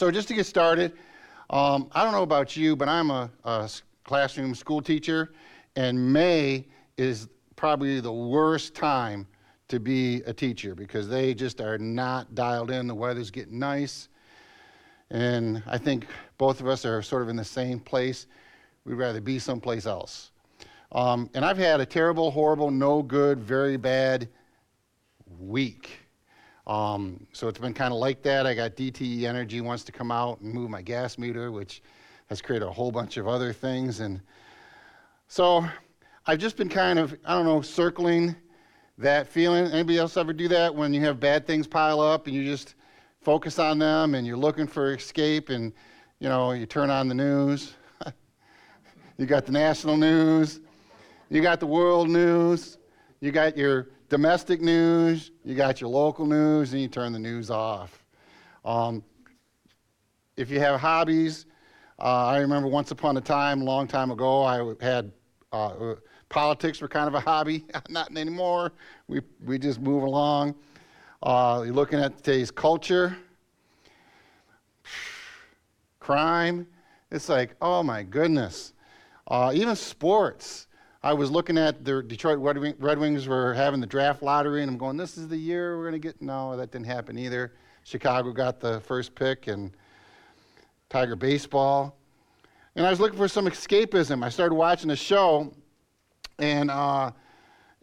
So, just to get started, um, I don't know about you, but I'm a, a classroom school teacher, and May is probably the worst time to be a teacher because they just are not dialed in. The weather's getting nice. And I think both of us are sort of in the same place. We'd rather be someplace else. Um, and I've had a terrible, horrible, no good, very bad week. Um, so it's been kind of like that. I got DTE Energy wants to come out and move my gas meter, which has created a whole bunch of other things. And so I've just been kind of, I don't know, circling that feeling. Anybody else ever do that when you have bad things pile up and you just focus on them and you're looking for escape and, you know, you turn on the news. you got the national news. You got the world news. You got your domestic news, you got your local news, and you turn the news off. Um, if you have hobbies, uh, I remember once upon a time, a long time ago, I had uh, politics were kind of a hobby. Not anymore. We, we just move along. Uh, you're looking at today's culture, crime. It's like, oh my goodness. Uh, even sports. I was looking at the Detroit Red Wings were having the draft lottery, and I'm going, this is the year we're going to get. No, that didn't happen either. Chicago got the first pick, and Tiger Baseball. And I was looking for some escapism. I started watching a show, and uh,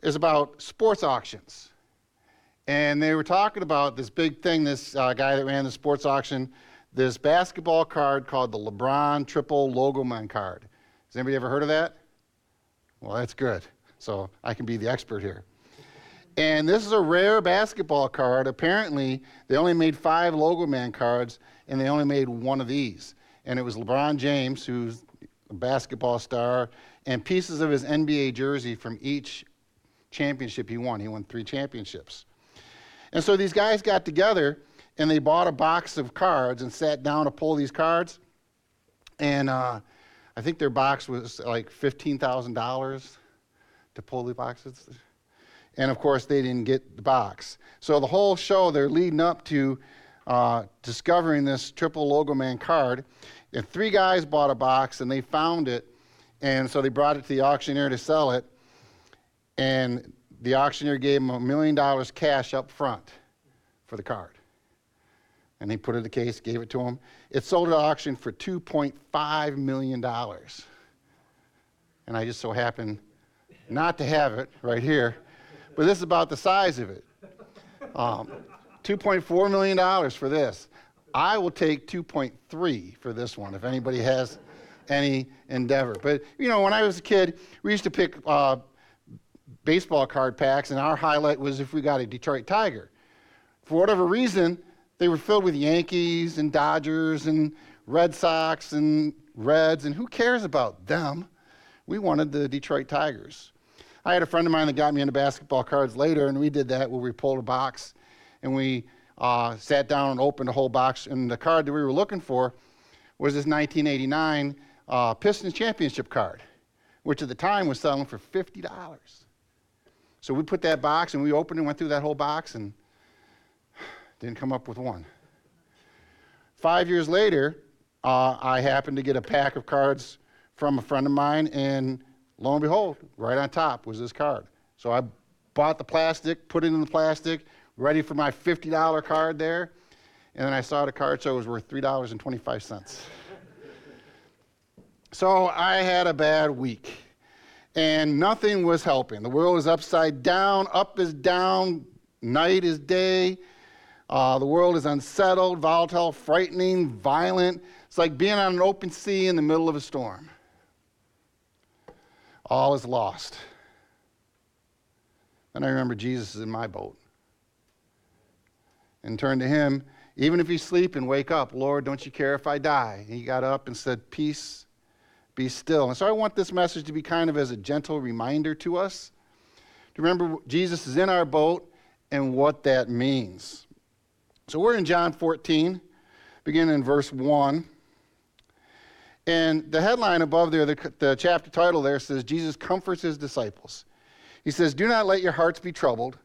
it's about sports auctions. And they were talking about this big thing, this uh, guy that ran the sports auction, this basketball card called the LeBron Triple Logo Man card. Has anybody ever heard of that? Well, that's good. So I can be the expert here. And this is a rare basketball card. Apparently, they only made five Logo Man cards, and they only made one of these. And it was LeBron James, who's a basketball star, and pieces of his NBA jersey from each championship he won. He won three championships. And so these guys got together and they bought a box of cards and sat down to pull these cards. And uh, I think their box was like $15,000 to pull the boxes. And of course, they didn't get the box. So the whole show, they're leading up to uh, discovering this triple logo man card. And three guys bought a box and they found it. And so they brought it to the auctioneer to sell it. And the auctioneer gave them a million dollars cash up front for the card and he put it in the case, gave it to him. It sold at auction for $2.5 million. And I just so happened not to have it right here, but this is about the size of it. Um, $2.4 million for this. I will take 2.3 for this one if anybody has any endeavor. But, you know, when I was a kid, we used to pick uh, baseball card packs, and our highlight was if we got a Detroit Tiger. For whatever reason, they were filled with Yankees and Dodgers and Red Sox and Reds, and who cares about them? We wanted the Detroit Tigers. I had a friend of mine that got me into basketball cards later, and we did that where we pulled a box and we uh, sat down and opened a whole box. And the card that we were looking for was this 1989 uh, Pistons championship card, which at the time was selling for $50. So we put that box and we opened and went through that whole box and didn't come up with one. Five years later, uh, I happened to get a pack of cards from a friend of mine, and lo and behold, right on top was this card. So I bought the plastic, put it in the plastic, ready for my $50 card there, and then I saw the card show it was worth $3.25. so I had a bad week, and nothing was helping. The world is upside down, up is down, night is day. Uh, the world is unsettled, volatile, frightening, violent. It's like being on an open sea in the middle of a storm. All is lost. Then I remember Jesus is in my boat. And turned to him, even if you sleep and wake up, Lord, don't you care if I die? He got up and said, Peace, be still. And so I want this message to be kind of as a gentle reminder to us to remember Jesus is in our boat and what that means. So we're in John 14, beginning in verse 1. And the headline above there, the, the chapter title there says, Jesus comforts his disciples. He says, Do not let your hearts be troubled.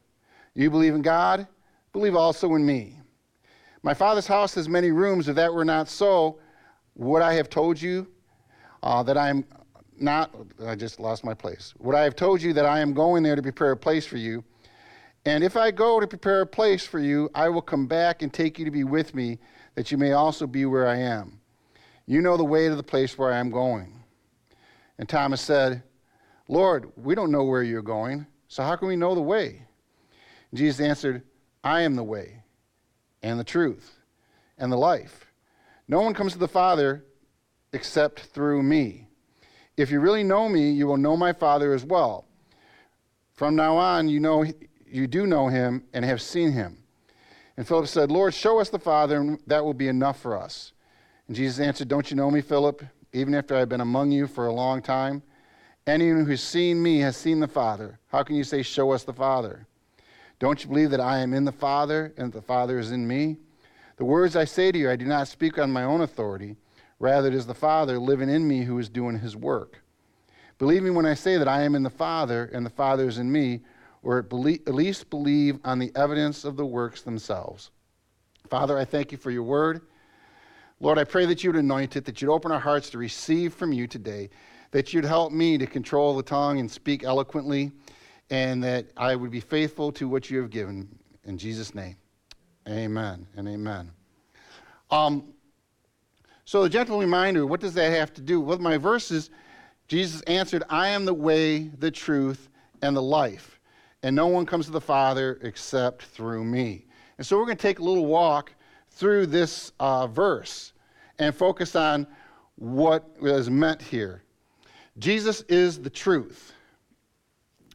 You believe in God, believe also in me. My Father's house has many rooms. If that were not so, would I have told you uh, that I am not, I just lost my place. Would I have told you that I am going there to prepare a place for you? And if I go to prepare a place for you, I will come back and take you to be with me, that you may also be where I am. You know the way to the place where I am going. And Thomas said, Lord, we don't know where you're going, so how can we know the way? And Jesus answered, I am the way, and the truth, and the life. No one comes to the Father except through me. If you really know me, you will know my Father as well. From now on, you know you do know him and have seen him. And Philip said, Lord, show us the Father, and that will be enough for us. And Jesus answered, Don't you know me, Philip, even after I've been among you for a long time? Anyone who's seen me has seen the Father. How can you say, Show us the Father? Don't you believe that I am in the Father and that the Father is in me? The words I say to you, I do not speak on my own authority. Rather, it is the Father living in me who is doing his work. Believe me when I say that I am in the Father and the Father is in me, or at least believe on the evidence of the works themselves. Father, I thank you for your word. Lord, I pray that you would anoint it, that you'd open our hearts to receive from you today, that you'd help me to control the tongue and speak eloquently, and that I would be faithful to what you have given. In Jesus' name, amen and amen. Um, so, a gentle reminder, what does that have to do? With my verses, Jesus answered, I am the way, the truth, and the life and no one comes to the Father except through me. And so we're going to take a little walk through this uh, verse and focus on what is meant here. Jesus is the truth.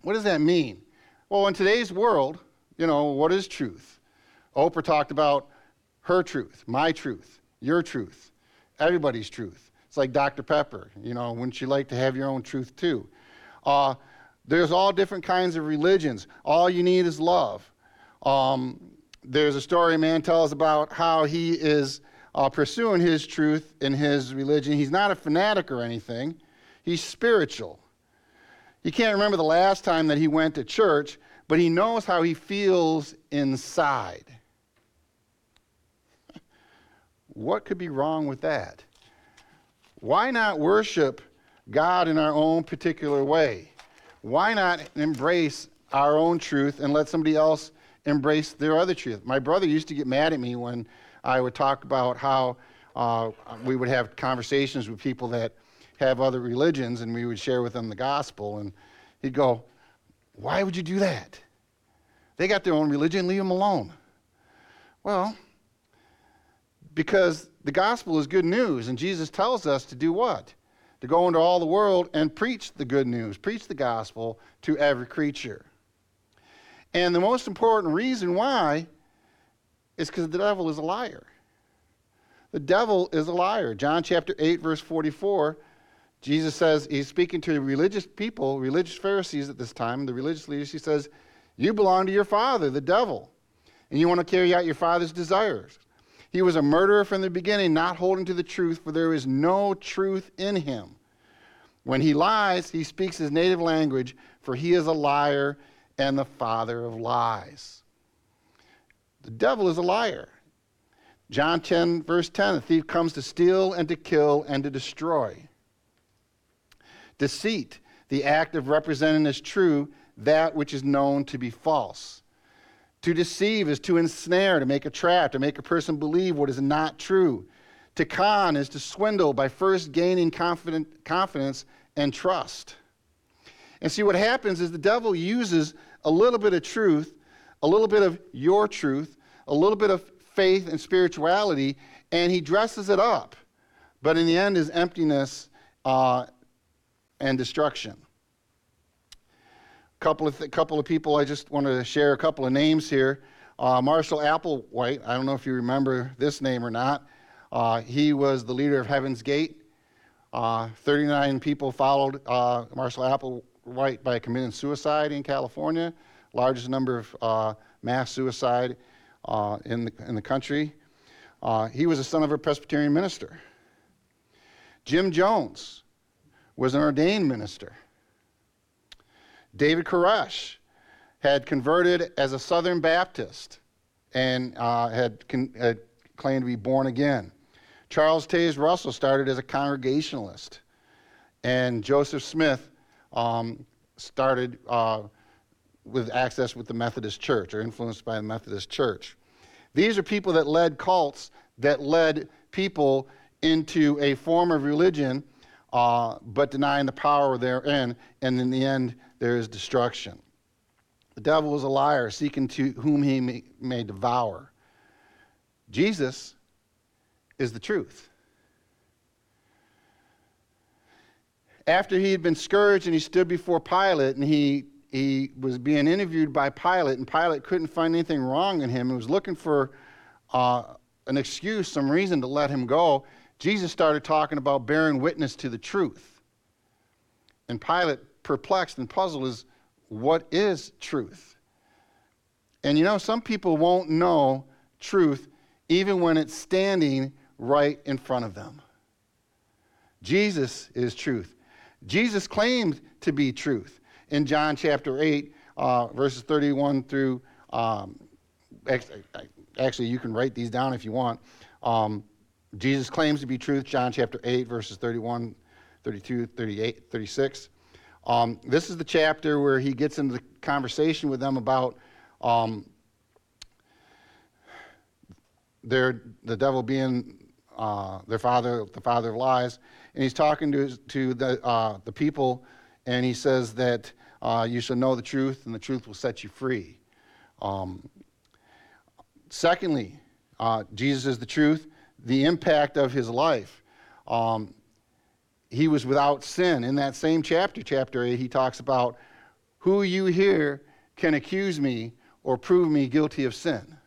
What does that mean? Well, in today's world, you know, what is truth? Oprah talked about her truth, my truth, your truth, everybody's truth. It's like Dr. Pepper. You know, wouldn't you like to have your own truth too? Uh, there's all different kinds of religions. All you need is love. Um, there's a story a man tells about how he is uh, pursuing his truth in his religion. He's not a fanatic or anything, he's spiritual. He can't remember the last time that he went to church, but he knows how he feels inside. What could be wrong with that? Why not worship God in our own particular way? Why not embrace our own truth and let somebody else embrace their other truth? My brother used to get mad at me when I would talk about how uh, we would have conversations with people that have other religions and we would share with them the gospel. And he'd go, Why would you do that? They got their own religion, leave them alone. Well, because the gospel is good news, and Jesus tells us to do what? To go into all the world and preach the good news, preach the gospel to every creature. And the most important reason why is because the devil is a liar. The devil is a liar. John chapter 8, verse 44, Jesus says, he's speaking to religious people, religious Pharisees at this time, the religious leaders. He says, You belong to your father, the devil, and you want to carry out your father's desires. He was a murderer from the beginning, not holding to the truth, for there is no truth in him. When he lies, he speaks his native language, for he is a liar and the father of lies. The devil is a liar. John 10, verse 10 the thief comes to steal and to kill and to destroy. Deceit, the act of representing as true that which is known to be false. To deceive is to ensnare, to make a trap, to make a person believe what is not true. To con is to swindle by first gaining confident, confidence and trust. And see, what happens is the devil uses a little bit of truth, a little bit of your truth, a little bit of faith and spirituality, and he dresses it up. But in the end, is emptiness uh, and destruction couple of th- couple of people I just wanted to share a couple of names here. Uh, Marshall Applewhite, I don't know if you remember this name or not. Uh, he was the leader of Heaven's Gate. Uh, 39 people followed uh, Marshall Applewhite by committing suicide in California, largest number of uh, mass suicide uh, in, the, in the country. he was the son of a Presbyterian minister. Jim Jones was an ordained minister. David Koresh had converted as a Southern Baptist and uh, had, con- had claimed to be born again. Charles Taze Russell started as a Congregationalist, and Joseph Smith um, started uh, with access with the Methodist Church or influenced by the Methodist Church. These are people that led cults that led people into a form of religion, uh, but denying the power therein, and in the end, there is destruction. The devil is a liar, seeking to whom he may, may devour. Jesus is the truth. After he had been scourged and he stood before Pilate and he, he was being interviewed by Pilate, and Pilate couldn't find anything wrong in him and was looking for uh, an excuse, some reason to let him go, Jesus started talking about bearing witness to the truth. And Pilate, perplexed and puzzled, is what is truth? And you know, some people won't know truth even when it's standing right in front of them. Jesus is truth. Jesus claimed to be truth. In John chapter 8, uh, verses 31 through, um, actually, you can write these down if you want. Um, Jesus claims to be truth, John chapter 8, verses 31, 32, 38, 36. Um, this is the chapter where he gets into the conversation with them about um, their, the devil being uh, their father, the father of lies. And he's talking to, to the, uh, the people, and he says that uh, you shall know the truth, and the truth will set you free. Um, secondly, uh, Jesus is the truth, the impact of his life. Um, he was without sin. In that same chapter, chapter 8, he talks about who you here can accuse me or prove me guilty of sin.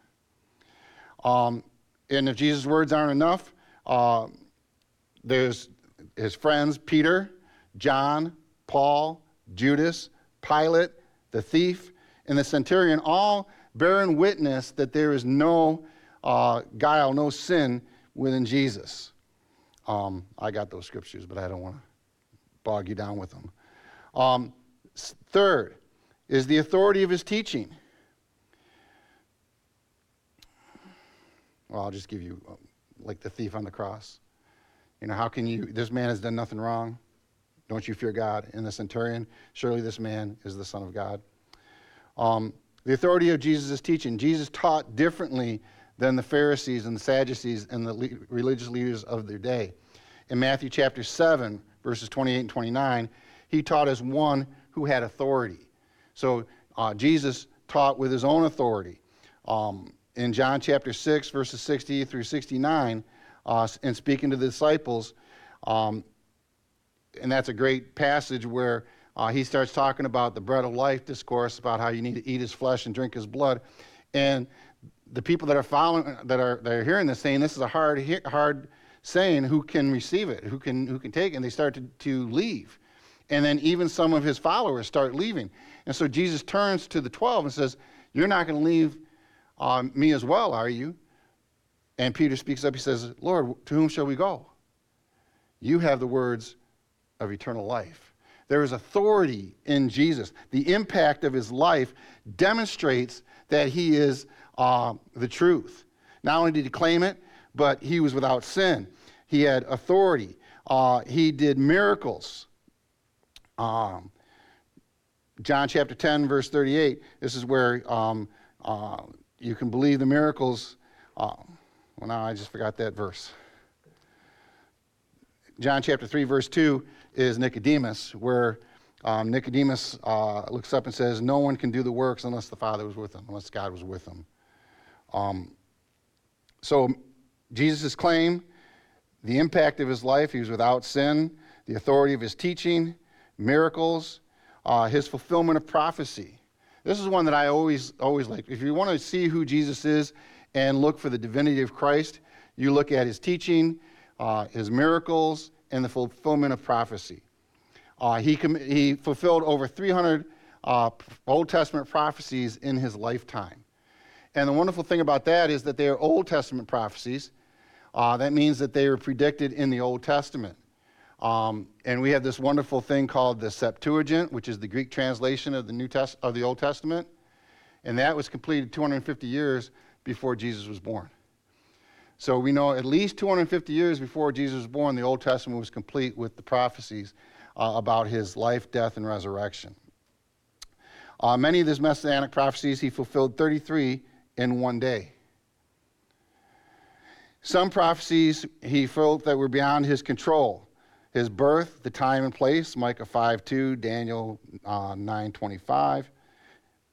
Um, and if Jesus' words aren't enough, uh, there's his friends Peter, John, Paul, Judas, Pilate, the thief, and the centurion, all bearing witness that there is no uh, guile, no sin within Jesus. Um, I got those scriptures, but I don't want to bog you down with them. Um, third is the authority of his teaching. Well, I'll just give you, um, like the thief on the cross. You know, how can you, this man has done nothing wrong. Don't you fear God? And the centurion, surely this man is the Son of God. Um, the authority of Jesus' teaching. Jesus taught differently than the Pharisees and the Sadducees and the le- religious leaders of their day. In Matthew chapter 7, verses 28 and 29, he taught as one who had authority. So uh, Jesus taught with his own authority. Um, in John chapter 6, verses 60 through 69, uh, and speaking to the disciples, um, and that's a great passage where uh, he starts talking about the bread of life discourse, about how you need to eat his flesh and drink his blood. And the people that are following, that are, that are hearing this, saying this is a hard, hard saying, who can receive it, who can, who can take it, and they start to, to leave. And then even some of his followers start leaving. And so Jesus turns to the 12 and says, You're not going to leave uh, me as well, are you? And Peter speaks up. He says, Lord, to whom shall we go? You have the words of eternal life. There is authority in Jesus. The impact of his life demonstrates that he is uh, the truth. Not only did he claim it, but he was without sin. He had authority. Uh, he did miracles. Um, John chapter 10, verse 38, this is where um, uh, you can believe the miracles. Uh, well, now I just forgot that verse. John chapter 3, verse 2 is Nicodemus, where um, Nicodemus uh, looks up and says, No one can do the works unless the Father was with him, unless God was with him. Um, so, Jesus' claim, the impact of his life, he was without sin, the authority of his teaching, miracles, uh, his fulfillment of prophecy. This is one that I always, always like. If you want to see who Jesus is and look for the divinity of Christ, you look at his teaching, uh, his miracles, and the fulfillment of prophecy. Uh, he, com- he fulfilled over 300 uh, Old Testament prophecies in his lifetime. And the wonderful thing about that is that they are Old Testament prophecies. Uh, that means that they were predicted in the Old Testament. Um, and we have this wonderful thing called the Septuagint, which is the Greek translation of the New Test- of the Old Testament, and that was completed 250 years before Jesus was born. So we know at least 250 years before Jesus was born, the Old Testament was complete with the prophecies uh, about his life, death, and resurrection. Uh, many of these messianic prophecies he fulfilled 33 in one day. Some prophecies he felt that were beyond his control. His birth, the time and place, Micah 5 2, Daniel uh, 9 25.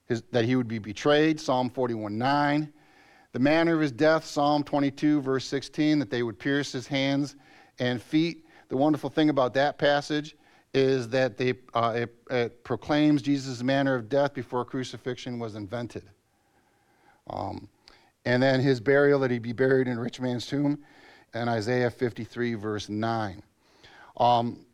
His, that he would be betrayed, Psalm 41 9 the manner of his death, Psalm 22, verse 16, that they would pierce his hands and feet. The wonderful thing about that passage is that they, uh, it, it, proclaims Jesus' manner of death before crucifixion was invented. Um, and then his burial, that he be buried in a rich man's tomb, and Isaiah 53, verse 9. Um,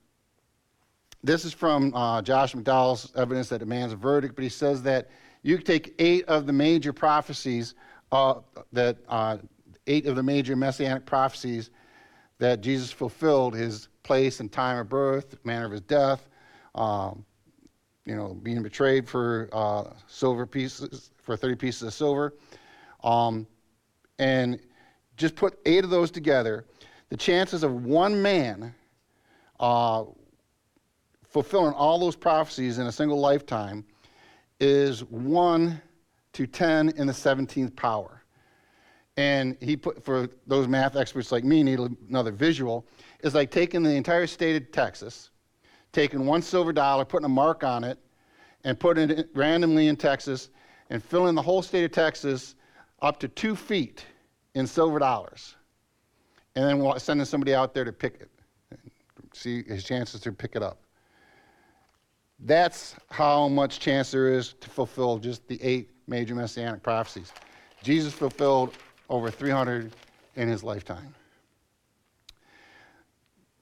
this is from uh, Josh McDowell's evidence that demands a verdict, but he says that you take eight of the major prophecies uh, that uh, eight of the major messianic prophecies that Jesus fulfilled his place and time of birth, manner of his death, um, you know, being betrayed for uh, silver pieces, for 30 pieces of silver. Um, and just put eight of those together, the chances of one man uh, fulfilling all those prophecies in a single lifetime is one to 10 in the 17th power. And he put, for those math experts like me, need another visual, is like taking the entire state of Texas, taking one silver dollar, putting a mark on it, and putting it randomly in Texas, and filling the whole state of Texas up to two feet in silver dollars. And then sending somebody out there to pick it, see his chances to pick it up. That's how much chance there is to fulfill just the eight major messianic prophecies. Jesus fulfilled over 300 in his lifetime.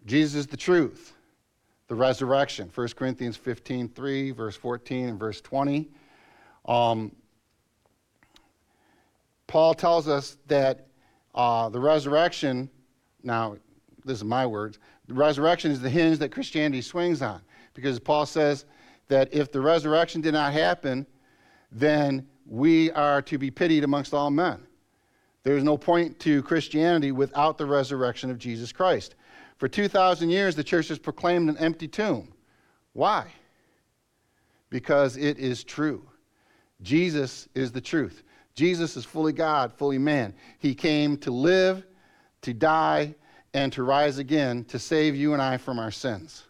Jesus is the truth, the resurrection. 1 Corinthians 15 3, verse 14, and verse 20. Um, Paul tells us that uh, the resurrection, now, this is my words, the resurrection is the hinge that Christianity swings on. Because Paul says that if the resurrection did not happen, then we are to be pitied amongst all men. There is no point to Christianity without the resurrection of Jesus Christ. For 2,000 years, the church has proclaimed an empty tomb. Why? Because it is true. Jesus is the truth. Jesus is fully God, fully man. He came to live, to die, and to rise again to save you and I from our sins.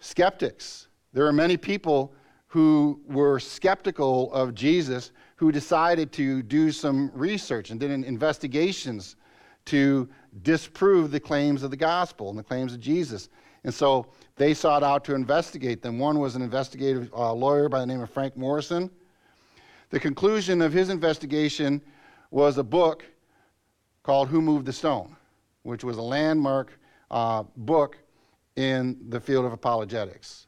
Skeptics. There are many people who were skeptical of Jesus who decided to do some research and did investigations to disprove the claims of the gospel and the claims of Jesus. And so they sought out to investigate them. One was an investigative uh, lawyer by the name of Frank Morison. The conclusion of his investigation was a book called Who Moved the Stone, which was a landmark uh, book in the field of apologetics.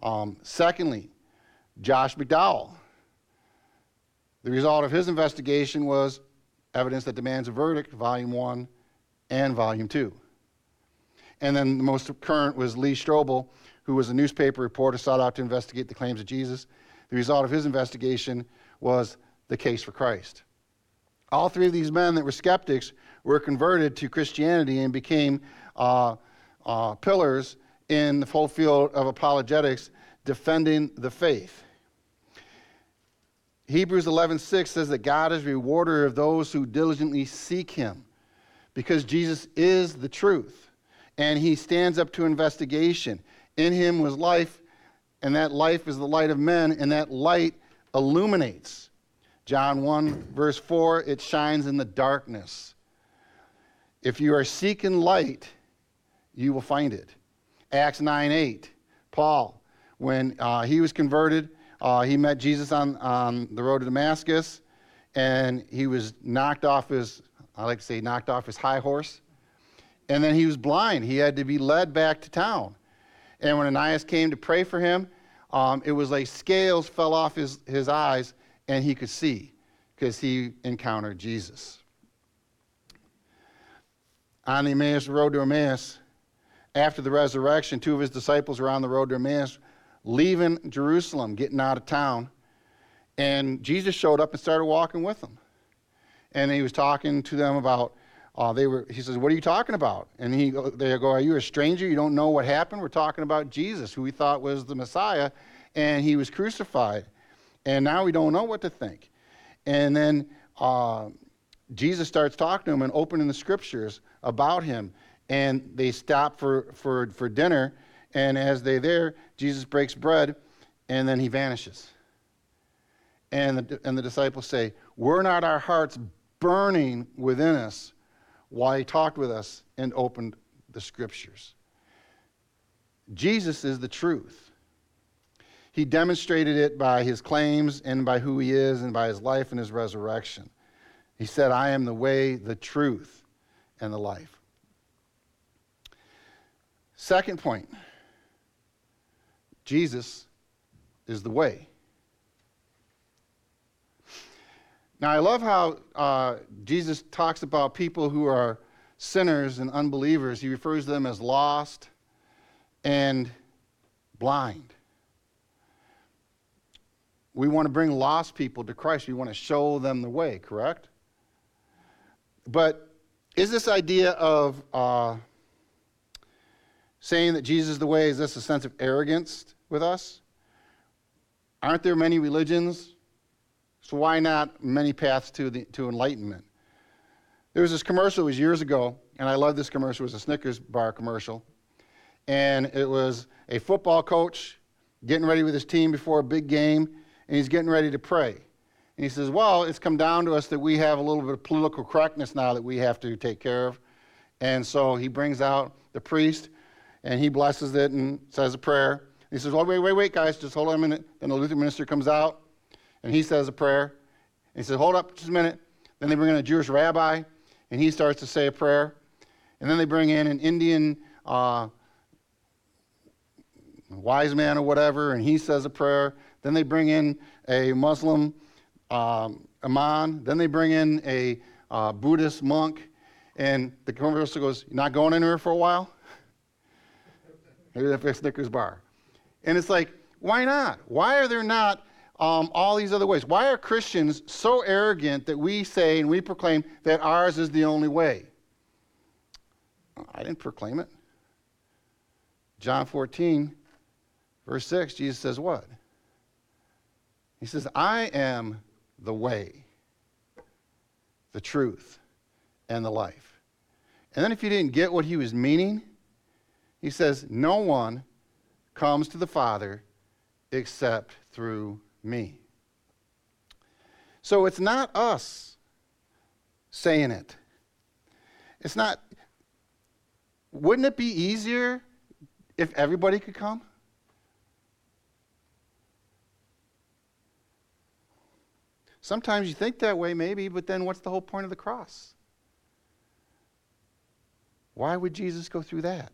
Um, secondly, Josh McDowell. The result of his investigation was Evidence That Demands a Verdict, Volume 1 and Volume 2. And then the most current was Lee Strobel, who was a newspaper reporter sought out to investigate the claims of Jesus. The result of his investigation was the case for Christ. All three of these men that were skeptics were converted to Christianity and became uh, uh, pillars in the whole field of apologetics defending the faith. Hebrews 11:6 says that God is rewarder of those who diligently seek him because Jesus is the truth and he stands up to investigation. In him was life and that life is the light of men and that light illuminates. John 1 verse 4 it shines in the darkness. If you are seeking light, you will find it. Acts 9 8, Paul when uh, he was converted, uh, he met Jesus on, on the road to Damascus, and he was knocked off his, I like to say, knocked off his high horse. And then he was blind. He had to be led back to town. And when Ananias came to pray for him, um, it was like scales fell off his, his eyes, and he could see because he encountered Jesus. On the Emmaus road to Emmaus, after the resurrection, two of his disciples were on the road to Emmaus leaving Jerusalem, getting out of town. And Jesus showed up and started walking with them. and he was talking to them about. Uh, they were. He says, "What are you talking about?" And he, they go, "Are you a stranger? You don't know what happened? We're talking about Jesus, who we thought was the Messiah, and he was crucified, and now we don't know what to think." And then uh, Jesus starts talking to them and opening the scriptures about him, and they stop for for for dinner, and as they're there, Jesus breaks bread, and then he vanishes. And the, and the disciples say, Were not our hearts burning within us while he talked with us and opened the scriptures? Jesus is the truth. He demonstrated it by his claims and by who he is and by his life and his resurrection. He said, I am the way, the truth, and the life. Second point Jesus is the way. Now, I love how uh, Jesus talks about people who are sinners and unbelievers. He refers to them as lost and blind. We want to bring lost people to Christ. We want to show them the way, correct? But is this idea of uh, saying that Jesus is the way, is this a sense of arrogance with us? Aren't there many religions? So why not many paths to, the, to enlightenment? There was this commercial, it was years ago, and I love this commercial. It was a Snickers bar commercial. And it was a football coach getting ready with his team before a big game, and he's getting ready to pray. And he says, Well, it's come down to us that we have a little bit of political correctness now that we have to take care of. And so he brings out the priest, and he blesses it and says a prayer. He says, Well, wait, wait, wait, guys, just hold on a minute. Then the Lutheran minister comes out and he says a prayer. And he says, Hold up just a minute. Then they bring in a Jewish rabbi and he starts to say a prayer. And then they bring in an Indian uh, wise man or whatever and he says a prayer. Then they bring in a Muslim um, imam. Then they bring in a uh, Buddhist monk. And the commercial goes, You're not going anywhere for a while? Maybe that's a Snickers bar. And it's like, why not? Why are there not um, all these other ways? Why are Christians so arrogant that we say and we proclaim that ours is the only way? I didn't proclaim it. John 14, verse 6, Jesus says what? He says, I am the way, the truth, and the life. And then if you didn't get what he was meaning, he says, No one comes to the Father except through me. So it's not us saying it. It's not, wouldn't it be easier if everybody could come? Sometimes you think that way, maybe, but then what's the whole point of the cross? Why would Jesus go through that?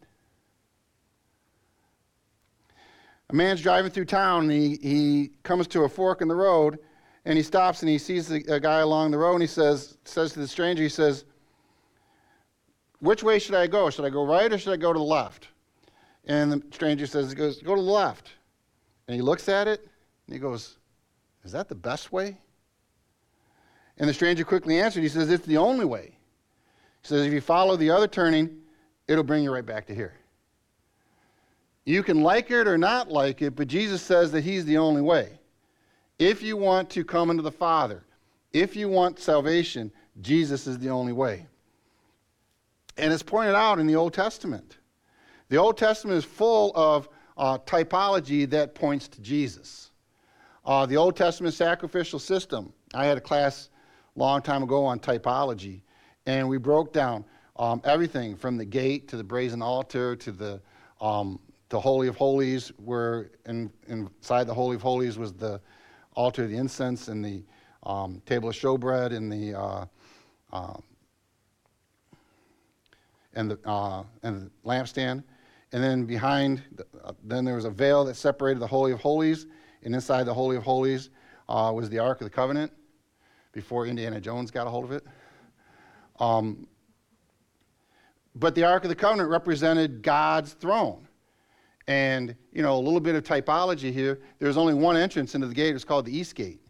A man's driving through town and he, he comes to a fork in the road and he stops and he sees a, a guy along the road and he says, says to the stranger, he says, Which way should I go? Should I go right or should I go to the left? And the stranger says, he goes, Go to the left. And he looks at it and he goes, Is that the best way? And the stranger quickly answered, He says, It's the only way. He says, If you follow the other turning, it'll bring you right back to here. You can like it or not like it, but Jesus says that He's the only way. If you want to come into the Father, if you want salvation, Jesus is the only way. And it's pointed out in the Old Testament. The Old Testament is full of uh, typology that points to Jesus. Uh, the Old Testament sacrificial system, I had a class a long time ago on typology, and we broke down um, everything from the gate to the brazen altar to the um, the Holy of Holies, where in, inside the Holy of Holies was the altar of the incense and the um, table of showbread and the uh, uh, and the uh, and the lampstand, and then behind, the, uh, then there was a veil that separated the Holy of Holies, and inside the Holy of Holies uh, was the Ark of the Covenant. Before Indiana Jones got a hold of it. Um, but the Ark of the Covenant represented God's throne. And, you know, a little bit of typology here. There's only one entrance into the gate. It's called the East Gate.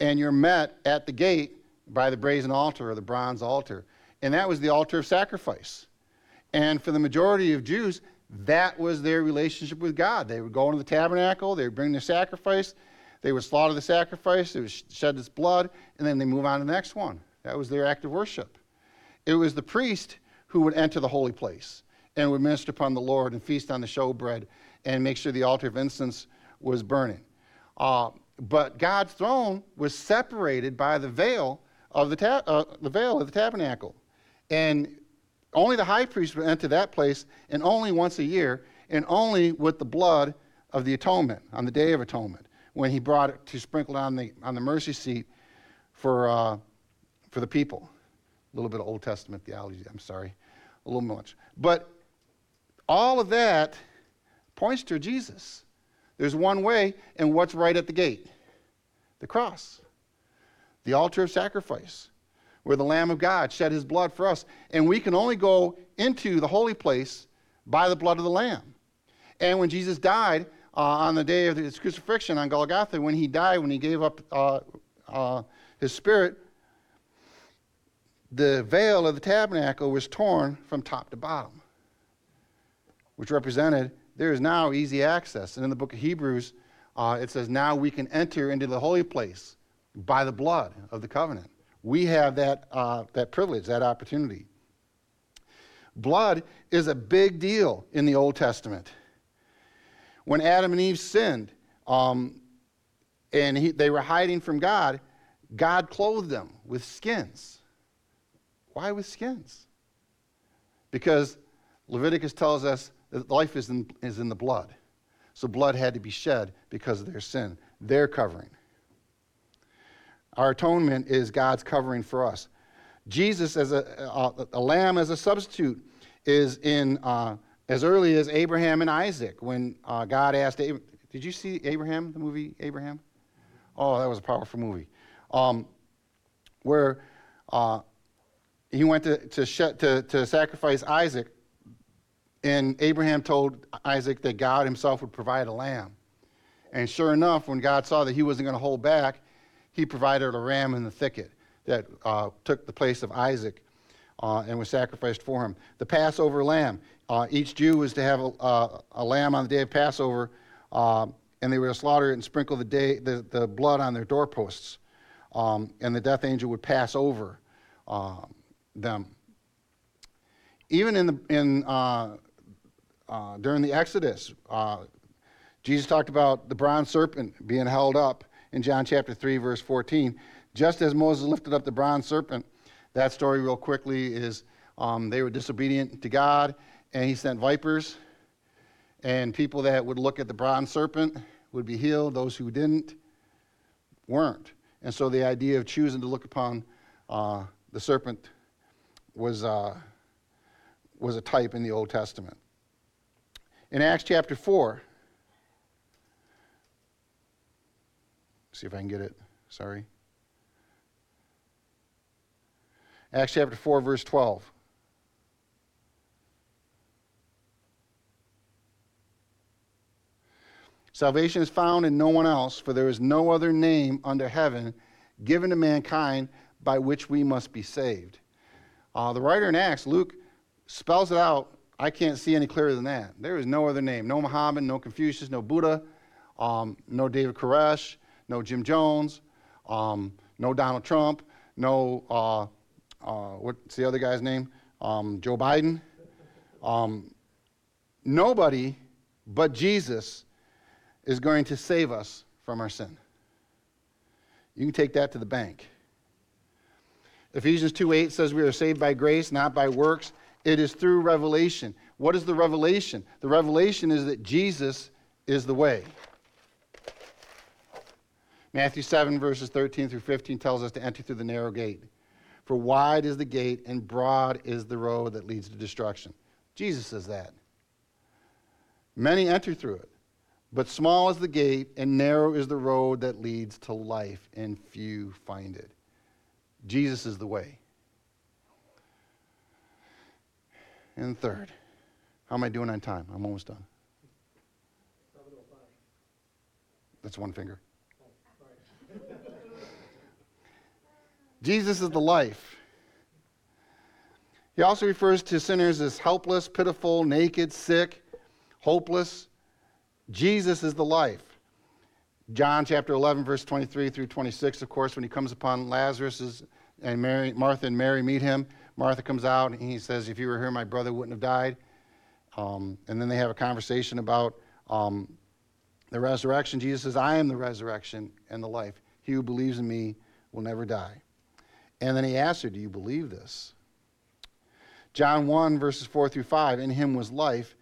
And you're met at the gate by the brazen altar or the bronze altar. And that was the altar of sacrifice. And for the majority of Jews, that was their relationship with God. They would go into the tabernacle, they would bring their sacrifice, they would slaughter the sacrifice, they would shed its blood, and then they move on to the next one. That was their act of worship. It was the priest who would enter the holy place and would minister upon the Lord and feast on the showbread and make sure the altar of incense was burning. Uh, but God's throne was separated by the veil of the, ta- uh, the veil of the tabernacle. And only the high priest would enter that place, and only once a year, and only with the blood of the atonement on the Day of Atonement, when he brought it to sprinkle on the, on the mercy seat for, uh, for the people. A little bit of Old Testament theology, I'm sorry, a little much. But all of that points to Jesus. There's one way, and what's right at the gate? The cross, the altar of sacrifice where the Lamb of God shed his blood for us. And we can only go into the holy place by the blood of the Lamb. And when Jesus died uh, on the day of his crucifixion on Golgotha, when he died, when he gave up uh, uh, his spirit, the veil of the tabernacle was torn from top to bottom, which represented there is now easy access. And in the book of Hebrews, uh, it says, Now we can enter into the holy place by the blood of the covenant we have that, uh, that privilege, that opportunity. Blood is a big deal in the Old Testament. When Adam and Eve sinned um, and he, they were hiding from God, God clothed them with skins. Why with skins? Because Leviticus tells us life is in, is in the blood. So blood had to be shed because of their sin, their covering. Our atonement is God's covering for us. Jesus, as a, a, a lamb, as a substitute, is in uh, as early as Abraham and Isaac when uh, God asked. Did you see Abraham, the movie Abraham? Oh, that was a powerful movie. Um, where uh, he went to, to, to, to sacrifice Isaac, and Abraham told Isaac that God himself would provide a lamb. And sure enough, when God saw that he wasn't going to hold back, he provided a ram in the thicket that uh, took the place of Isaac uh, and was sacrificed for him. The Passover lamb. Uh, each Jew was to have a, a, lamb on the day of Passover, uh, and they were to slaughter it and sprinkle the, day, the, the blood on their doorposts. Um, and the death angel would pass over um, them. Even in the, in, uh, uh, during the Exodus, Jesus talked about the bronze serpent being held up in John chapter 3, verse 14. Just as Moses lifted up the bronze serpent, that story, real quickly, is um, they were disobedient to God, and he sent vipers, and people that would look at the bronze serpent would be healed. Those who didn't weren't. And so the idea of choosing to look upon uh, the serpent was, uh, was a type in the Old Testament. In Acts chapter 4, See if I can get it. Sorry. Acts chapter 4, verse 12. Salvation is found in no one else, for there is no other name under heaven given to mankind by which we must be saved. Uh, the writer in Acts, Luke, spells it out. I can't see any clearer than that. There is no other name. No Muhammad, no Confucius, no Buddha, um, no David Koresh, no Jim Jones, um, no Donald Trump, no, uh, uh, what's the other guy's name? Um, Joe Biden. Um, nobody but Jesus is going to save us from our sin. You can take that to the bank. Ephesians 2 8 says we are saved by grace, not by works. It is through revelation. What is the revelation? The revelation is that Jesus is the way. Matthew 7, verses 13 through 15 tells us to enter through the narrow gate. For wide is the gate and broad is the road that leads to destruction. Jesus says that. Many enter through it, but small is the gate and narrow is the road that leads to life, and few find it. Jesus is the way. And third, how am I doing on time? I'm almost done. That's one finger. Jesus is the life. He also refers to sinners as helpless, pitiful, naked, sick, hopeless. Jesus is the life. John chapter 11, verse 23 through 26, of course, when he comes upon Lazarus and Mary, Martha and Mary meet him, Martha comes out and he says, If you were here, my brother wouldn't have died. Um, and then they have a conversation about um, the resurrection. Jesus says, I am the resurrection and the life. He who believes in me will never die. And then he asks her, Do you believe this? John 1, verses 4 through 5 In him was life,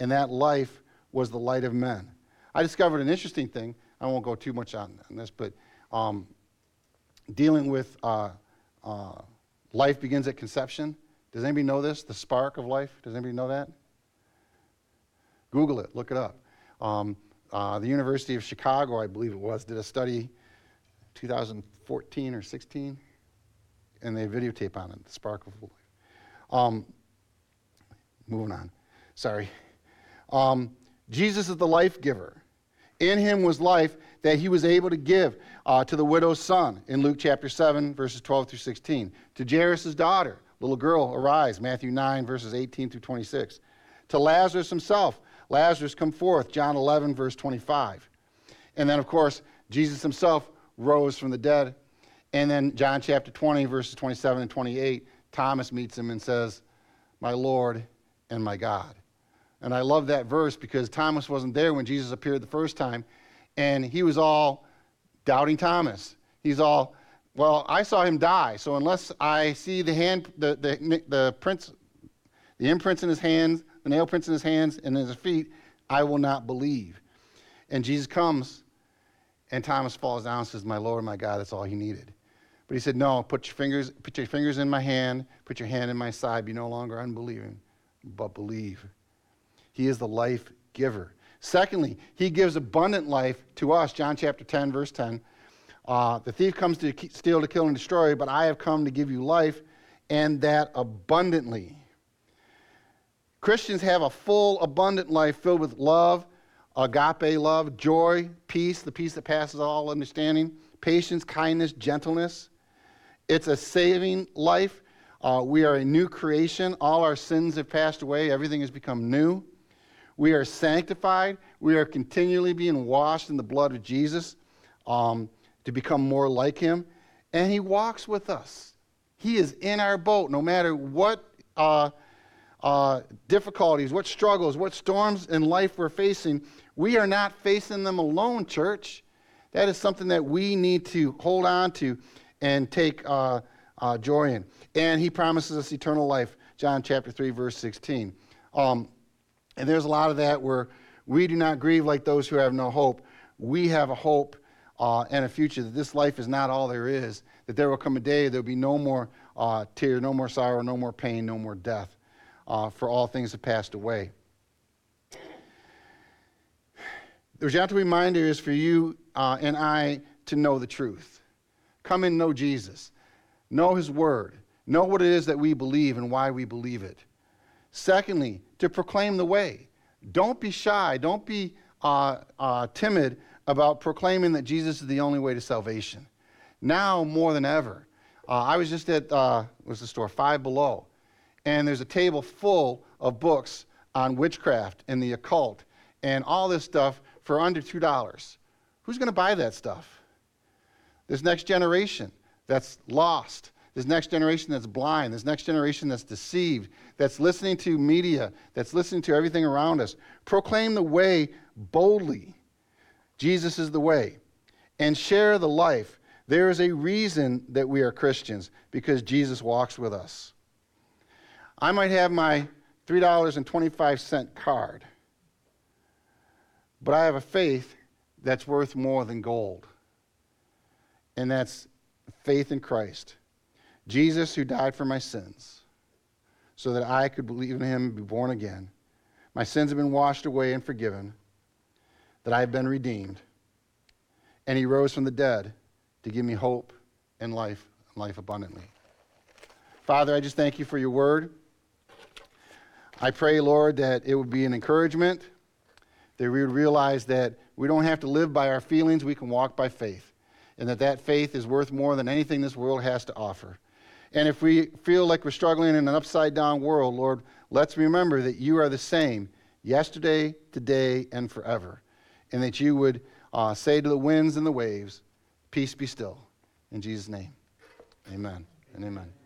and that life was the light of men. I discovered an interesting thing. I won't go too much on, this, but um, dealing with uh, uh, life begins at conception. Does anybody know this? The spark of life? Does anybody know that? Google it, look it up. Um, uh, the University of Chicago, I believe it was, did a study 2014 or 16, and they videotape on it, the spark of life. Um, moving on. Sorry. Um, Jesus is the life giver. In him was life that he was able to give uh, to the widow's son in Luke chapter 7, verses 12 through 16. To Jairus' daughter, little girl, arise, Matthew 9, verses 18 through 26. To Lazarus himself, Lazarus, come forth, John 11, verse 25. And then, of course, Jesus himself rose from the dead. And then, John chapter 20, verses 27 and 28, Thomas meets him and says, My Lord and my God. And I love that verse because Thomas wasn't there when Jesus appeared the first time. And he was all doubting Thomas. He's all, well, I saw him die. So unless I see the hand, the, the, the prints, the imprints in his hands, the nail prints in his hands and in his feet, I will not believe. And Jesus comes, and Thomas falls down and says, My Lord, my God, that's all he needed. But he said, No, put your fingers, put your fingers in my hand, put your hand in my side, be no longer unbelieving, but believe. He is the life giver. Secondly, he gives abundant life to us. John chapter 10, verse 10. Uh, the thief comes to steal, to kill, and destroy, but I have come to give you life, and that abundantly. Christians have a full, abundant life filled with love, agape love, joy, peace, the peace that passes all understanding, patience, kindness, gentleness. It's a saving life. Uh, we are a new creation. All our sins have passed away, everything has become new. We are sanctified. We are continually being washed in the blood of Jesus um, to become more like Him. And He walks with us. He is in our boat no matter what. Uh, uh, difficulties, what struggles, what storms in life we're facing, we are not facing them alone, church. That is something that we need to hold on to and take uh, uh, joy in. And he promises us eternal life, John chapter 3, verse 16. Um, and there's a lot of that where we do not grieve like those who have no hope. We have a hope uh, and a future that this life is not all there is, that there will come a day there will be no more uh, tear, no more sorrow, no more pain, no more death uh, for all things have passed away. The gentle reminder is for you uh, and I to know the truth. Come and know Jesus, know his word, know what it is that we believe and why we believe it. Secondly, to proclaim the way. Don't be shy, don't be uh, uh, timid about proclaiming that Jesus is the only way to salvation. Now more than ever. Uh, I was just at, uh, was the store, Five Below and there's a table full of books on witchcraft and the occult and all this stuff for under $2. Who's going to buy that stuff? This next generation that's lost, this next generation that's blind, this next generation that's deceived, that's listening to media, that's listening to everything around us. Proclaim the way boldly. Jesus is the way. And share the life. There is a reason that we are Christians because Jesus walks with us. I might have my $3.25 card, but I have a faith that's worth more than gold. And that's faith in Christ. Jesus, who died for my sins, so that I could believe in him and be born again. My sins have been washed away and forgiven, that I have been redeemed. And he rose from the dead to give me hope and life, and life abundantly. Father, I just thank you for your word. I pray, Lord, that it would be an encouragement, that we would realize that we don't have to live by our feelings, we can walk by faith. and that that faith is worth more than anything this world has to offer. And if we feel like we're struggling in an upside down world, Lord, let's remember that you are the same yesterday, today, and forever. And that you would uh, say to the winds and the waves, Peace be still. In Jesus' name, amen and amen.